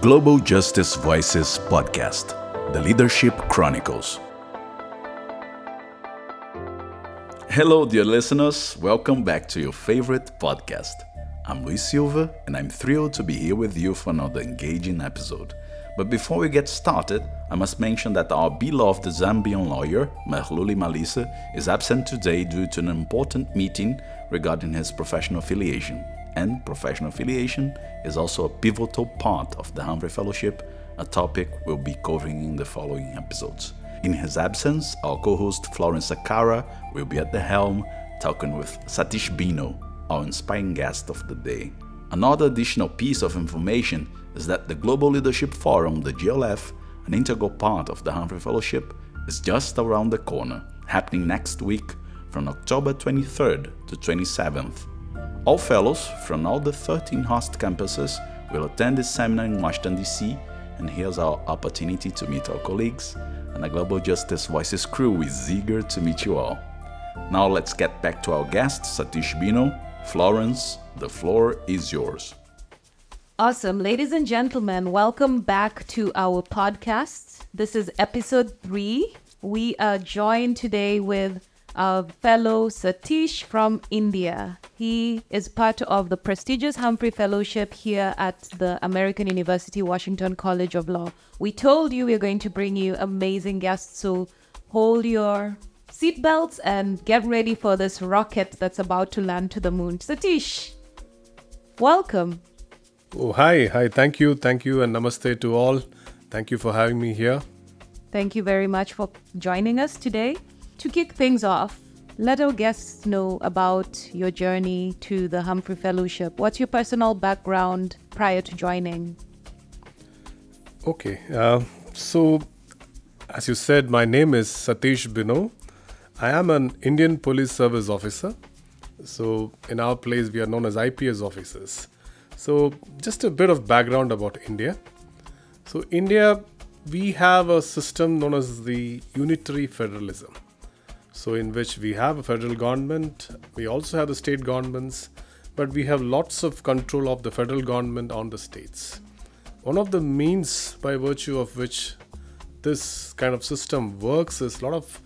Global Justice Voices podcast, The Leadership Chronicles. Hello, dear listeners. Welcome back to your favorite podcast. I'm Luis Silva, and I'm thrilled to be here with you for another engaging episode. But before we get started, I must mention that our beloved Zambian lawyer, Merluli Malisa, is absent today due to an important meeting regarding his professional affiliation. And professional affiliation is also a pivotal part of the Humphrey Fellowship, a topic we'll be covering in the following episodes. In his absence, our co host Florence Sakara will be at the helm talking with Sateesh Bino, our inspiring guest of the day. Another additional piece of information is that the Global Leadership Forum, the GLF, an integral part of the Humphrey Fellowship, is just around the corner, happening next week from October 23rd to 27th. All fellows from all the 13 host campuses will attend this seminar in Washington, D.C., and here's our opportunity to meet our colleagues, and the Global Justice Voices crew is eager to meet you all. Now let's get back to our guest, Sateesh Bino. Florence, the floor is yours. Awesome. Ladies and gentlemen, welcome back to our podcast. This is episode three. We are joined today with our fellow Sateesh from India. He is part of the prestigious Humphrey Fellowship here at the American University Washington College of Law. We told you we are going to bring you amazing guests, so hold your seatbelts and get ready for this rocket that's about to land to the moon. Sateesh, welcome. Oh, hi, hi. Thank you, thank you, and namaste to all. Thank you for having me here. Thank you very much for joining us today. To kick things off, let our guests know about your journey to the Humphrey Fellowship. What's your personal background prior to joining? Okay, uh, so as you said, my name is Sateesh Bino. I am an Indian Police Service officer. So, in our place, we are known as IPS officers. So, just a bit of background about India. So, India, we have a system known as the unitary federalism. So, in which we have a federal government, we also have the state governments, but we have lots of control of the federal government on the states. One of the means by virtue of which this kind of system works is a lot of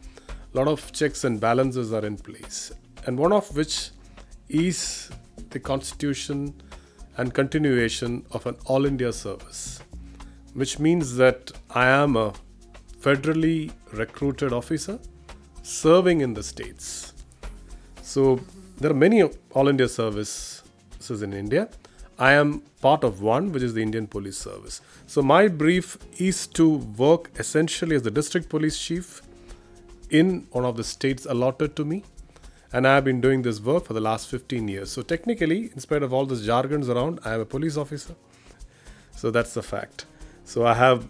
lot of checks and balances are in place, and one of which is the constitution and continuation of an all India service, which means that I am a federally recruited officer serving in the states. So there are many all India services in India. I am part of one, which is the Indian Police Service. So my brief is to work essentially as the district police chief in one of the states allotted to me. And I have been doing this work for the last 15 years. So technically, in spite of all this jargons around, I am a police officer. So that's the fact. So I have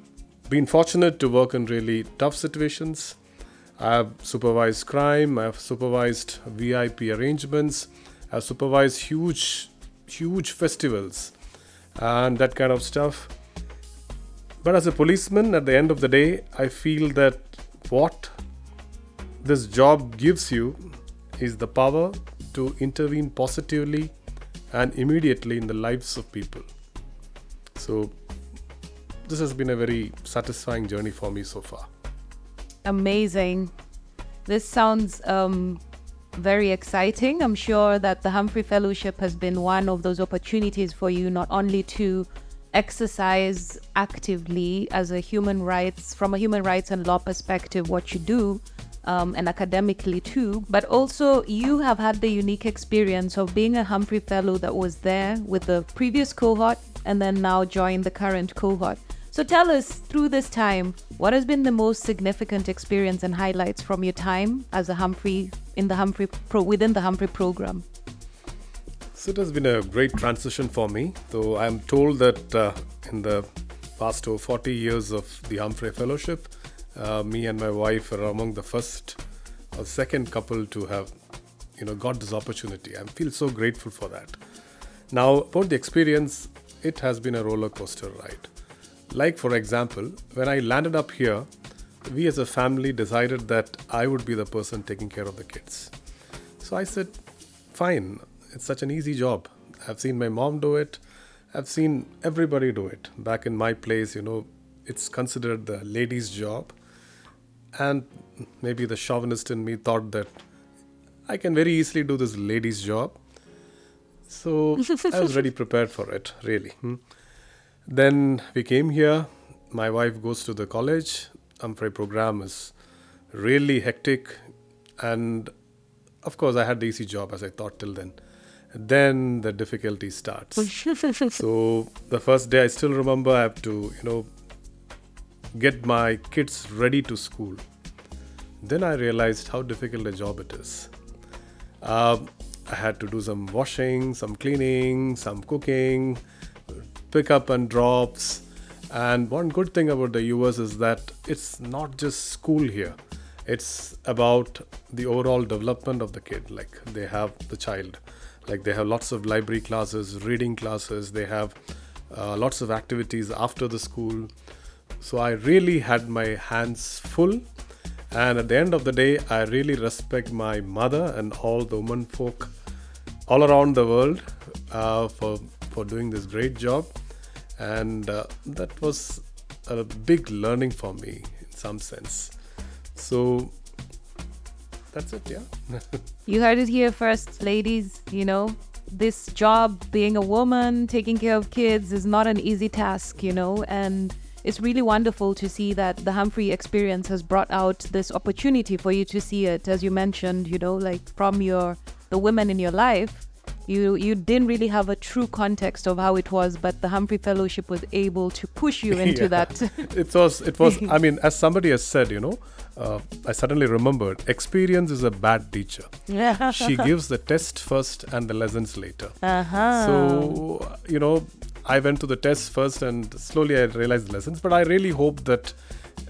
been fortunate to work in really tough situations. I have supervised crime, I have supervised VIP arrangements, I have supervised huge, huge festivals and that kind of stuff. But as a policeman, at the end of the day, I feel that what this job gives you is the power to intervene positively and immediately in the lives of people. So, this has been a very satisfying journey for me so far. Amazing. This sounds um, very exciting. I'm sure that the Humphrey Fellowship has been one of those opportunities for you not only to exercise actively as a human rights, from a human rights and law perspective, what you do, um, and academically too, but also you have had the unique experience of being a Humphrey Fellow that was there with the previous cohort and then now join the current cohort. So tell us through this time, what has been the most significant experience and highlights from your time as a Humphrey in the Humphrey pro, within the Humphrey program? So it has been a great transition for me, though I'm told that uh, in the past over 40 years of the Humphrey Fellowship, uh, me and my wife are among the first or second couple to have you know got this opportunity. I feel so grateful for that. Now about the experience it has been a roller coaster ride like for example when i landed up here we as a family decided that i would be the person taking care of the kids so i said fine it's such an easy job i've seen my mom do it I've seen everybody do it. Back in my place, you know, it's considered the lady's job. And maybe the chauvinist in me thought that I can very easily do this lady's job. So I was ready prepared for it, really. Hmm. Then we came here. My wife goes to the college. Humphrey program is really hectic. And of course, I had the easy job as I thought till then. Then the difficulty starts. so the first day, I still remember I have to, you know, get my kids ready to school. Then I realized how difficult a job it is. Uh, I had to do some washing, some cleaning, some cooking, pick up and drops. And one good thing about the US is that it's not just school here, it's about the overall development of the kid. Like they have the child, like they have lots of library classes, reading classes, they have uh, lots of activities after the school. So I really had my hands full. And at the end of the day, I really respect my mother and all the women folk all around the world uh, for for doing this great job, and uh, that was a big learning for me in some sense. So that's it, yeah. You heard it here first, ladies. You know, this job, being a woman, taking care of kids, is not an easy task, you know, and it's really wonderful to see that the Humphrey experience has brought out this opportunity for you to see it, as you mentioned, you know, like from your the women in your life. You you didn't really have a true context of how it was, but the Humphrey Fellowship was able to push you into Yeah. that. it was it was i mean as somebody has said you know uh, i suddenly remembered experience is a bad teacher she gives the test first and the lessons later uh-huh. so you know i went to the test first and slowly i realized the lessons but i really hope that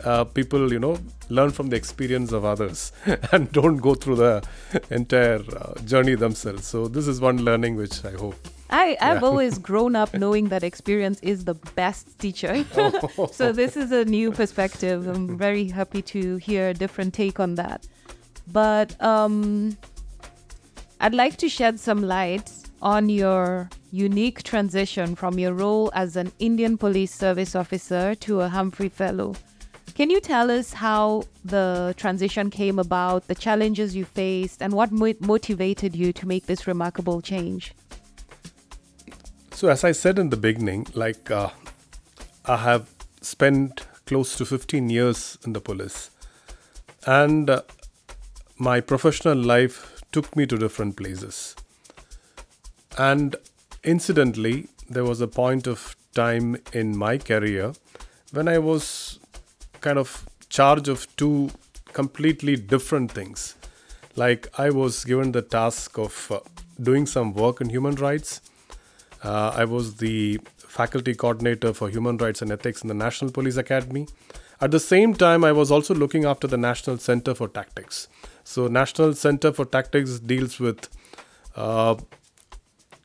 uh, people you know learn from the experience of others and don't go through the entire uh, journey themselves so this is one learning which i hope I, I've Yeah. always grown up knowing that experience is the best teacher. so this is a new perspective. I'm very happy to hear a different take on that. But um, I'd like to shed some light on your unique transition from your role as an Indian Police Service officer to a Humphrey Fellow. Can you tell us how the transition came about, the challenges you faced, and what mo- motivated you to make this remarkable change? So, as I said in the beginning, like uh, I have spent close to 15 years in the police, and uh, my professional life took me to different places. And incidentally, there was a point of time in my career when I was kind of charge of two completely different things. Like I was given the task of uh, doing some work in human rights. Uh, I was the faculty coordinator for human rights and ethics in the National Police Academy. At the same time, I was also looking after the National Center for Tactics. So, National Center for Tactics deals with uh,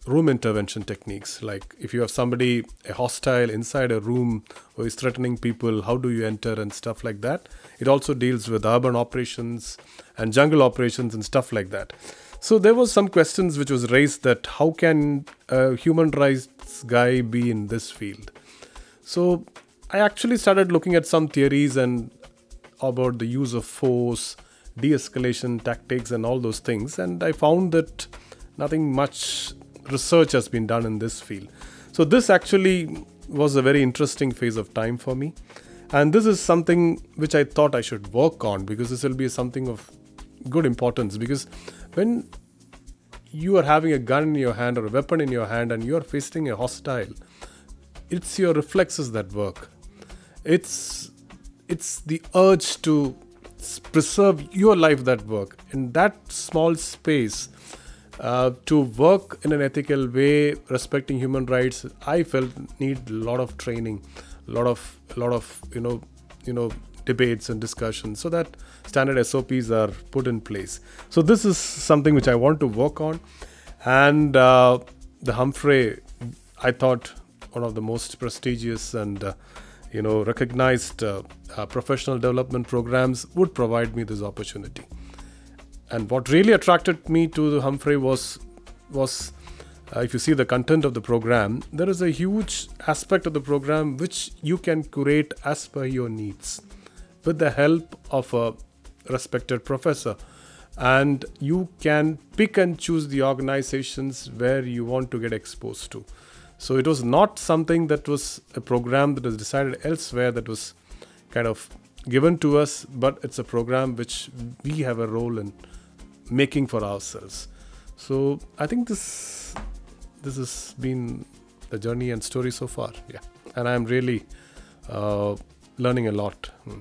room intervention techniques. Like if you have somebody a hostile inside a room who is threatening people how do you enter and stuff like that? It also deals with urban operations and jungle operations and stuff like that. So there was some questions which was raised that how can a human rights guy be in this field? So i actually started looking at some theories and about the use of force de-escalation tactics and all those things. And i found that nothing much research has been done in this field. So this actually was a very interesting phase of time for me. And this is something which i thought i should work on because this will be something of good importance because when you are having a gun in your hand or a weapon in your hand and you are facing a hostile it's your reflexes that work. It's it's the urge to preserve your life that work. In that small space uh, to work in an ethical way respecting human rights i felt need a lot of training a lot of a lot of you know you know debates and discussions so that standard sops are put in place. So this is something which i want to work on. And uh, the humphrey i thought one of the most prestigious and uh, you know recognized uh, uh, professional development programs would provide me this opportunity and what really attracted me to humphrey was was uh, if you see the content of the program, there is a huge aspect of the program which you can curate as per your needs with the help of a respected professor. And you can pick and choose the organizations where you want to get exposed to. So it was not something that was a program that was decided elsewhere that was kind of given to us, but it's a program which we have a role in making for ourselves. So I think this this has been the journey and story so far. Yeah, and I'm really uh, learning a lot. Hmm.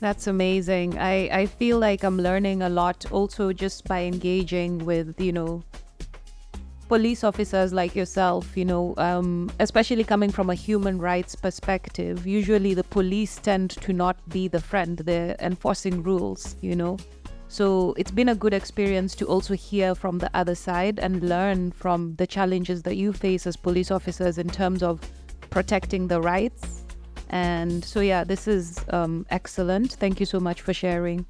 That's amazing. I, I feel like I'm learning a lot also just by engaging with, you know, police officers like yourself, you know, um, especially coming from a human rights perspective, usually the police tend to not be the friend, they're enforcing rules, you know. So it's been a good experience to also hear from the other side and learn from the challenges that you face as police officers in terms of protecting the rights. And so, yeah, this is um, excellent. Thank you so much for sharing.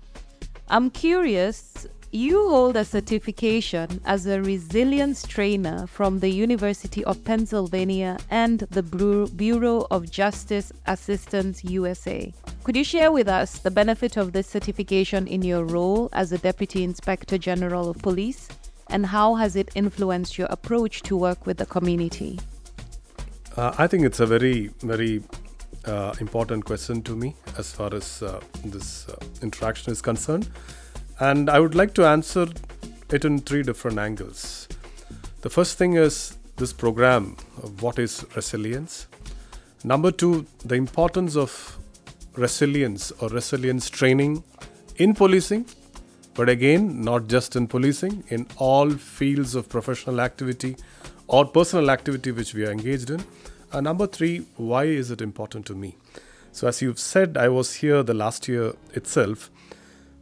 I'm curious you hold a certification as a resilience trainer from the University of Pennsylvania and the Bureau of Justice Assistance USA. Could you share with us the benefit of this certification in your role as a Deputy Inspector General of Police and how has it influenced your approach to work with the community? Uh, I think it's a very, very uh, important question to me as far as uh, this uh, interaction is concerned. And I would like to answer it in three different angles. The first thing is this program what is resilience? Number two, the importance of resilience or resilience training in policing, but again, not just in policing, in all fields of professional activity or personal activity which we are engaged in. And number three, why is it important to me? So, as you've said, I was here the last year itself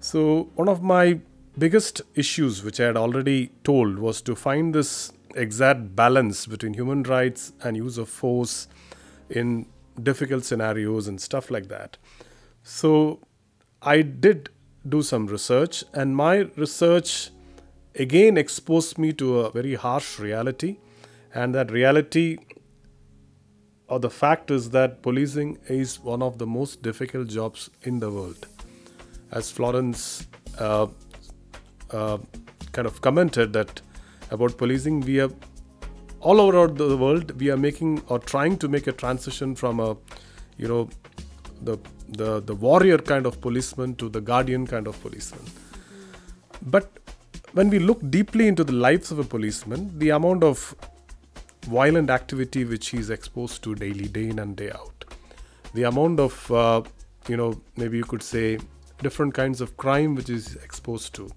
so, one of my biggest issues, which I had already told, was to find this exact balance between human rights and use of force in difficult scenarios and stuff like that. So, I did do some research, and my research again exposed me to a very harsh reality. And that reality or the fact is that policing is one of the most difficult jobs in the world as Florence uh, uh, kind of commented that about policing, we are all over the world we are making or trying to make a transition from a you know the the the warrior kind of policeman to the guardian kind of policeman but when we look deeply into the lives of a policeman the amount of violent activity which he is exposed to daily day in and day out the amount of uh, you know maybe you could say different kinds of crime which is exposed to.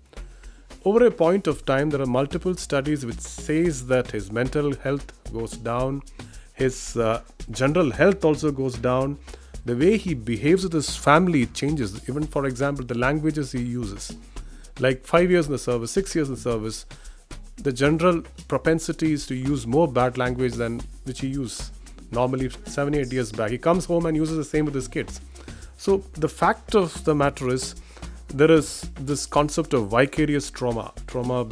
Over a point of time, there are multiple studies which says that his mental health goes down, his uh, general health also goes down. The way he behaves with his family changes. Even, for example, the languages he uses. Like five years in the service, six years in the service, the general propensity is to use more bad language than which he used normally seven, eight years back. He comes home and uses the same with his kids. So, the fact of the matter is, there is this concept of vicarious trauma, trauma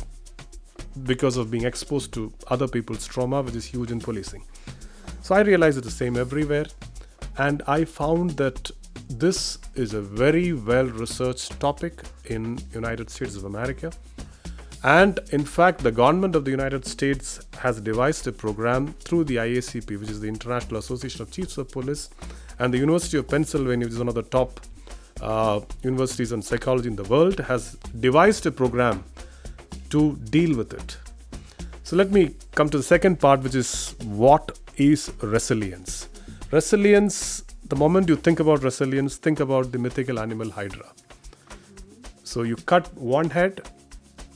because of being exposed to other people's trauma, which is huge in policing. So, I realized it's the same everywhere, and I found that this is a very well researched topic in United States of America and in fact the government of the united states has devised a program through the iacp which is the international association of chiefs of police and the University of Pennsylvania, which is one of the top uh, universities in psychology in the world, has devised a program to deal with it. So let me come to the second part, which is what is resilience? Resilience, the moment you think about resilience, think about the mythical animal Hydra. So you cut one head,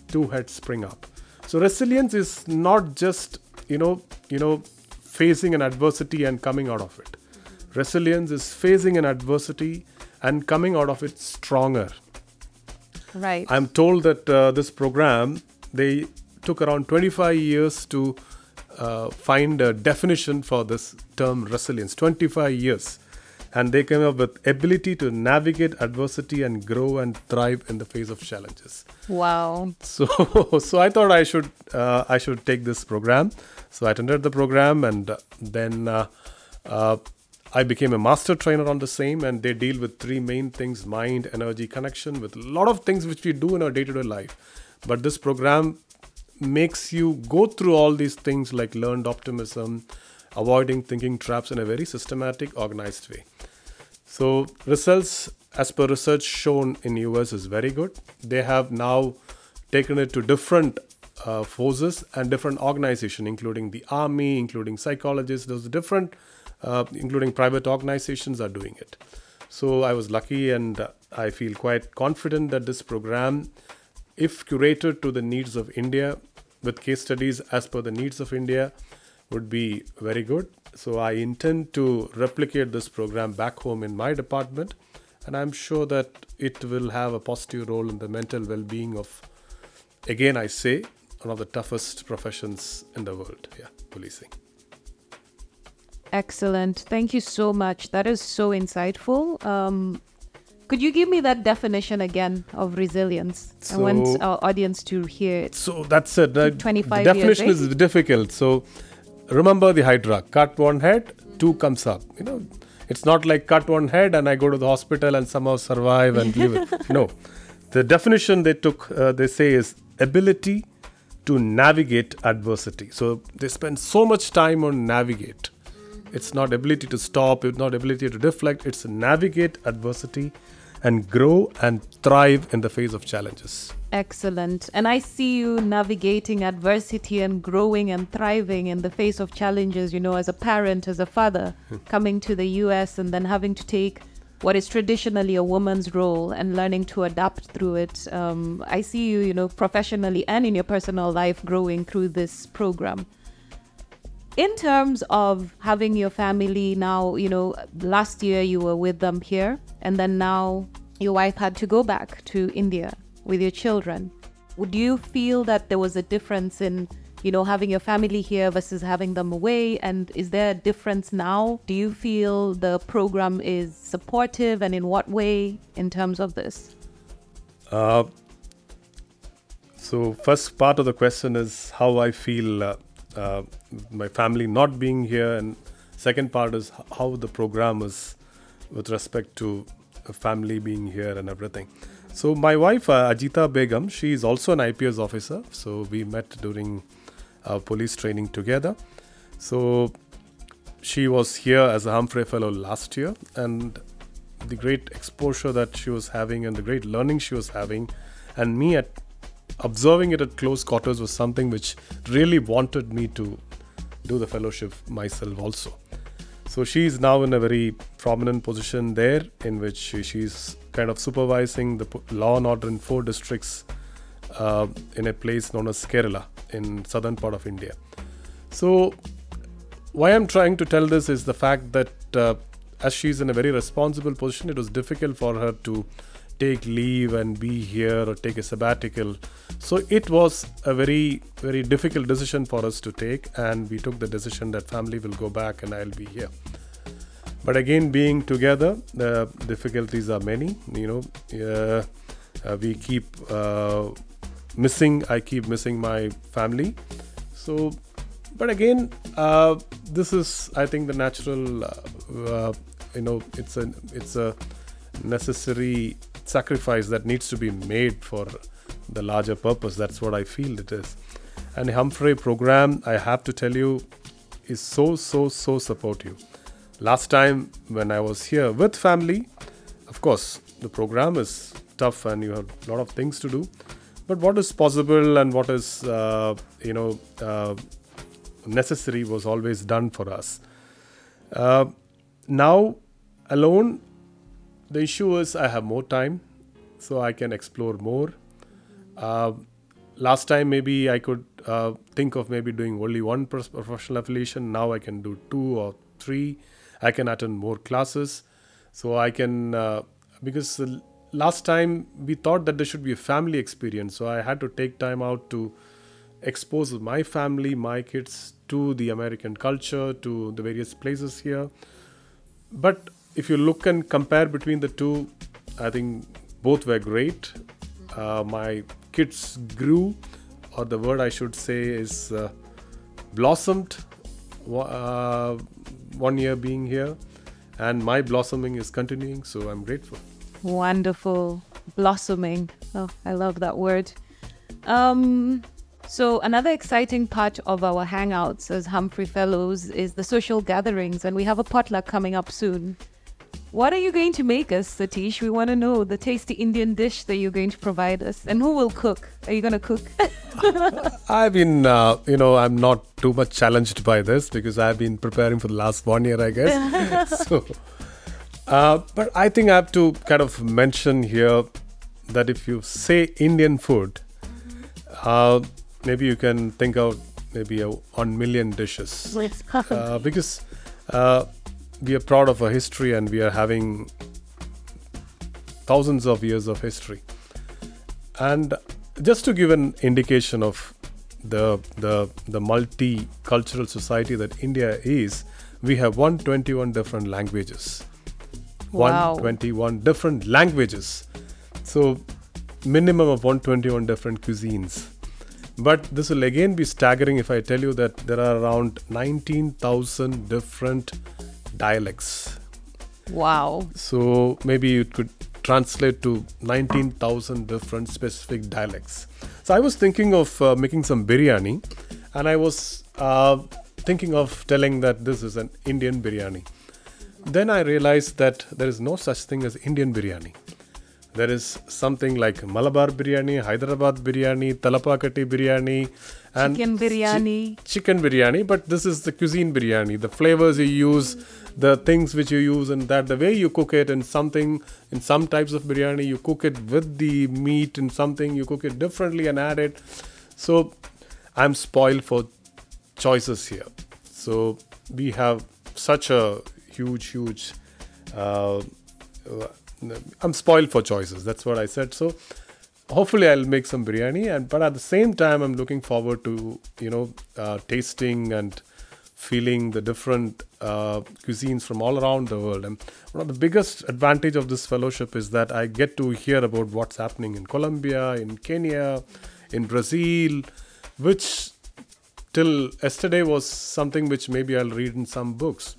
two heads spring up. So resilience is not just, you know, you know, facing an adversity and coming out of it. Resilience is facing an adversity and coming out of it stronger. Right. I'm told that uh, this program, they took around 25 years to uh, find a definition for this term resilience. 25 years. and they came up with ability to navigate adversity and grow and thrive in the face of challenges. Wow. So, so I thought I should uh, I should take this program. So I attended the program, and uh, then uh, uh, I became a master trainer on the same. And they deal with three main things: mind, energy, connection, with a lot of things which we do in our day-to-day life. But this program makes you go through all these things like learned optimism, avoiding thinking traps in a very systematic, organized way. So results as per research shown in US is very good. They have now taken it to different uh, forces and different organizations, including the army, including psychologists. Those different, uh, including private organizations, are doing it. So I was lucky, and I feel quite confident that this program, if curated to the needs of India, with case studies as per the needs of India, would be very good. So I intend to replicate this program back home in my department, and I'm sure that it will have a positive role in the mental well-being of, again I say, one of the toughest professions in the world. Yeah, policing. Excellent. Thank you so much. That is so insightful. Um, could you give me that definition again of resilience? I want our audience to hear it. So that's it. right? 25 the years, definition right? is difficult. So remember the Hydra. Cut one head, two comes up. You know, it's not like cut one head and I go to the hospital and somehow survive and live. it. No, the definition they took, uh, they say, is ability to navigate adversity. So they spend so much time on navigate. It's not ability to stop. It's not ability to deflect. It's navigate adversity and grow and thrive in the face of challenges. Excellent. And I see you navigating adversity and growing and thriving in the face of challenges, you know, as a parent, as a father, coming to the US and then having to take what is traditionally a woman's role and learning to adapt through it. Um, I see you, you know, professionally and in your personal life growing through this program. In terms of having your family now, you know, last year you were with them here, and then now your wife had to go back to India with your children. Would you feel that there was a difference in, you know, having your family here versus having them away? And is there a difference now? Do you feel the program is supportive, and in what way in terms of this? Uh, so first part of the question is how I feel uh, uh, my family not being here, and second part is how the program is with respect to family being here and everything. So my wife uh, Ajeetha Begum, she is also an IPS officer. So we met during our police training together. So she was here as a Humphrey Fellow last year, and the great exposure that she was having and the great learning she was having, and me at observing it at close quarters was something which really wanted me to do the fellowship myself also. So she's now in a very prominent position there, in which she, she's kind of supervising the law and order in four districts uh, in a place known as Kerala in southern part of India. So why I'm trying to tell this is the fact that uh, as she's in a very responsible position, it was difficult for her to take leave and be here or take a sabbatical. So it was a very, very difficult decision for us to take, and we took the decision that family will go back and I'll be here. But again, being together, the difficulties are many. You know, uh, uh, we keep uh, missing. I keep missing my family. So, but again, uh, this is, I think, the natural. Uh, you know, it's a it's a necessary sacrifice that needs to be made for the larger purpose. That's what I feel it is. And Humphrey program, I have to tell you, is so so so supportive. Last time when I was here with family, of course, the program is tough and you have a lot of things to do. But what is possible and what is uh, you know uh, necessary was always done for us. Uh, now, alone, the issue is I have more time, so I can explore more. Uh, last time, maybe I could uh, think of maybe doing only one professional affiliation. Now I can do two or three. I can attend more classes, so I can uh, because last time we thought that there should be a family experience, so I had to take time out to expose my family, my kids to the American culture, to the various places here. But if you look and compare between the two, I think both were great. Uh, my kids grew, or the word I should say is uh, blossomed. Uh, one year being here, and my blossoming is continuing. So I'm grateful. Wonderful blossoming. Oh, I love that word. Um, so, another exciting part of our hangouts as Humphrey Fellows is the social gatherings, and we have a potluck coming up soon. What are you going to make us, Sateesh? We want to know the tasty Indian dish that you're going to provide us. And who will cook? Are you going to cook? I've been, uh, you know, I'm not too much challenged by this because I've been preparing for the last one year, I guess. so, uh, but I think I have to kind of mention here that if you say Indian food, uh, maybe you can think of maybe a one million dishes uh, because uh, we are proud of our history and we are having thousands of years of history. And just to give an indication of the the the multicultural society that India is we have 121 different languages. Wow. 121 different languages. So minimum of 121 different cuisines. But this will again be staggering if I tell you that there are around 19,000 different dialects. Wow. So maybe you could translate to 19,000 different specific dialects. So I was thinking of uh, making some biryani and I was uh, thinking of telling that this is an Indian biryani. Then I realized that there is no such thing as Indian biryani. There is something like Malabar biryani, Hyderabad biryani, Thalappakatti biryani, and chicken biryani. Chi- chicken biryani, but this is the cuisine biryani. The flavors you use, the things which you use, and that the way you cook it, and something in some types of biryani, you cook it with the meat, and something you cook it differently and add it. So I'm spoiled for choices here. So we have such a huge, huge. Uh, I'm spoiled for choices. That's what I said. So hopefully I'll make some biryani, and but at the same time I'm looking forward to you know uh, tasting and feeling the different uh, cuisines from all around the world. And one of the biggest advantage of this fellowship is that I get to hear about what's happening in Colombia, in Kenya, in Brazil, which till yesterday was something which maybe I'll read in some books.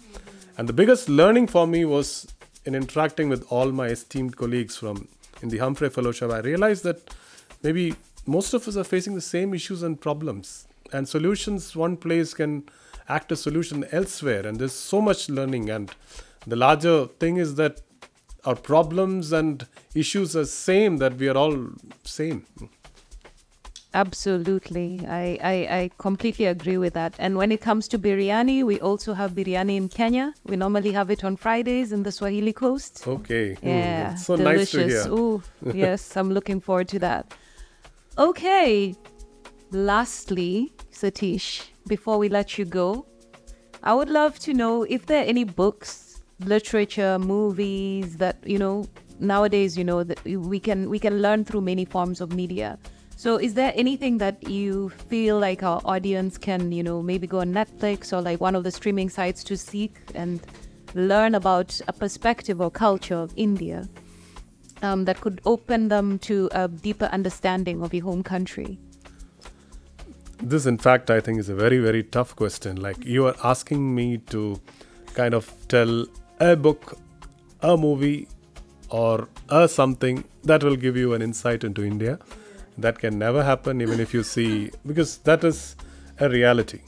And the biggest learning for me was in interacting with all my esteemed colleagues from in the Humphrey Fellowship, I realized that maybe most of us are facing the same issues and problems, and solutions one place can act as solution elsewhere, and there's so much learning. And the larger thing is that our problems and issues are same that we are all same. Absolutely. I, I, I completely agree with that. And when it comes to biryani, we also have biryani in Kenya. We normally have it on Fridays in the Swahili coast. Okay. Yeah. Mm, so delicious. nice to hear. Ooh, yes, I'm looking forward to that. Okay. Lastly, Sateesh, before we let you go, I would love to know if there are any books, literature, movies that, you know, nowadays, you know, that we can we can learn through many forms of media so, is there anything that you feel like our audience can, you know, maybe go on Netflix or like one of the streaming sites to seek and learn about a perspective or culture of India um, that could open them to a deeper understanding of your home country? This, in fact, I think is a very, very tough question. Like you are asking me to kind of tell a book, a movie, or a something that will give you an insight into India that can never happen, even if you see, because that is a reality.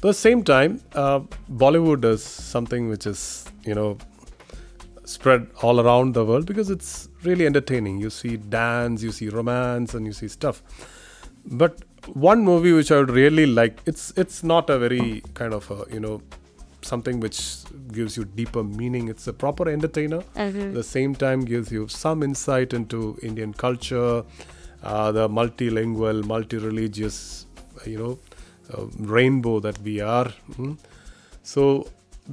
But at the same time, uh, Bollywood does something which is, you know, spread all around the world because it's really entertaining. You see dance, you see romance, and you see stuff. But one movie which I would really like, it's it's not a very kind of a, you know something which gives you deeper meaning. It's a proper entertainer. Mm-hmm. At the same time, gives you some insight into Indian culture, uh, the multilingual, multi-religious, you know, uh, rainbow that we are. Mm. So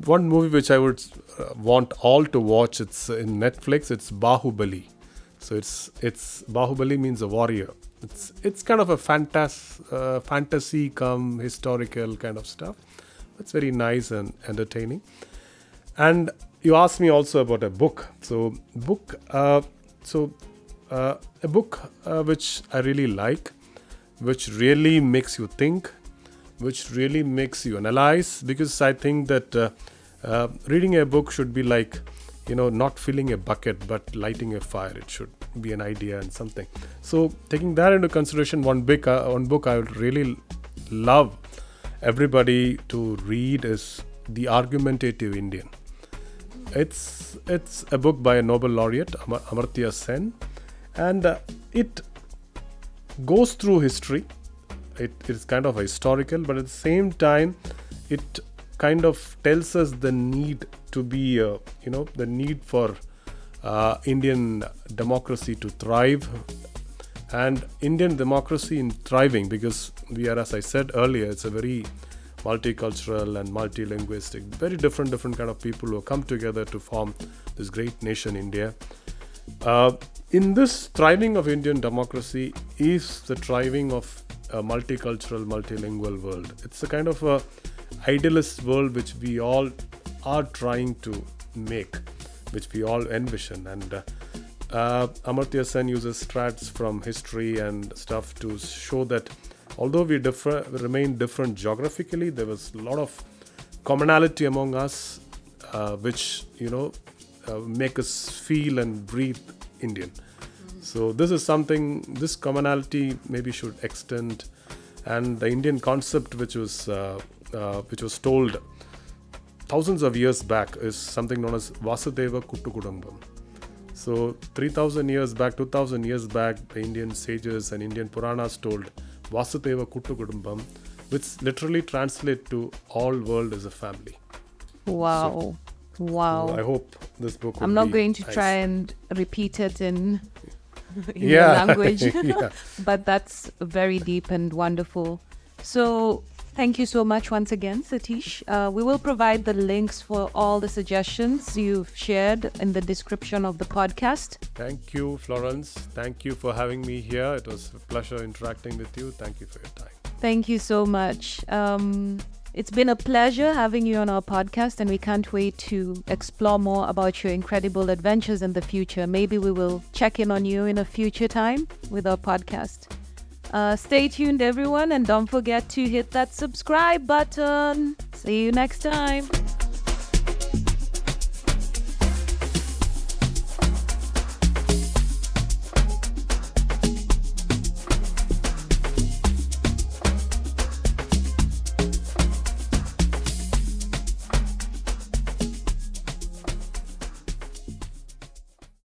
one movie which I would uh, want all to watch. It's in Netflix. It's Baahubali. So it's it's Baahubali means a warrior. It's it's kind of a fantas, uh, fantasy come historical kind of stuff. It's very nice and entertaining. And you asked me also about a book. So book. Uh, so uh, a book uh, which I really like, which really makes you think, which really makes you analyze. Because I think that uh, uh, reading a book should be like, you know, not filling a bucket but lighting a fire. It should be an idea and something. So taking that into consideration, one book, uh, one book I would really love everybody to read is The Argumentative Indian. It's it's a book by a Nobel laureate Amar- Amartya Sen, and uh, it goes through history. It is kind of historical, but at the same time, it kind of tells us the need to be, uh, you know, the need for uh, Indian democracy to thrive and Indian democracy in thriving because we are, as I said earlier, it's a very multicultural and multilinguistic, very different, different kind of people who come together to form this great nation, India. Uh, in this thriving of Indian democracy is the thriving of a multicultural, multilingual world. It's a kind of a idealist world which we all are trying to make, which we all envision, and uh, uh, Amartya Sen uses strats from history and stuff to show that although we differ, remain different geographically, there was a lot of commonality among us, uh, which you know uh, make us feel and breathe Indian. So this is something. This commonality maybe should extend, and the Indian concept, which was uh, uh, which was told thousands of years back, is something known as Vasudhaiva Kutumbakam. So 3000 years back, 2000 years back, the Indian sages and Indian Puranas told Vasudhaiva Kutumbakam, which literally translate to all world is a family. Wow. Wow. So I hope this book. I'm not going to nice. try and repeat it in, in Yeah. your language, yeah. but that's very deep and wonderful. So, thank you so much once again, Sateesh. Uh, we will provide the links for all the suggestions you've shared in the description of the podcast. Thank you, Florence. Thank you for having me here. It was a pleasure interacting with you. Thank you for your time. Thank you so much. Um, it's been a pleasure having you on our podcast, and we can't wait to explore more about your incredible adventures in the future. Maybe we will check in on you in a future time with our podcast. Uh, stay tuned, everyone, and don't forget to hit that subscribe button. See you next time.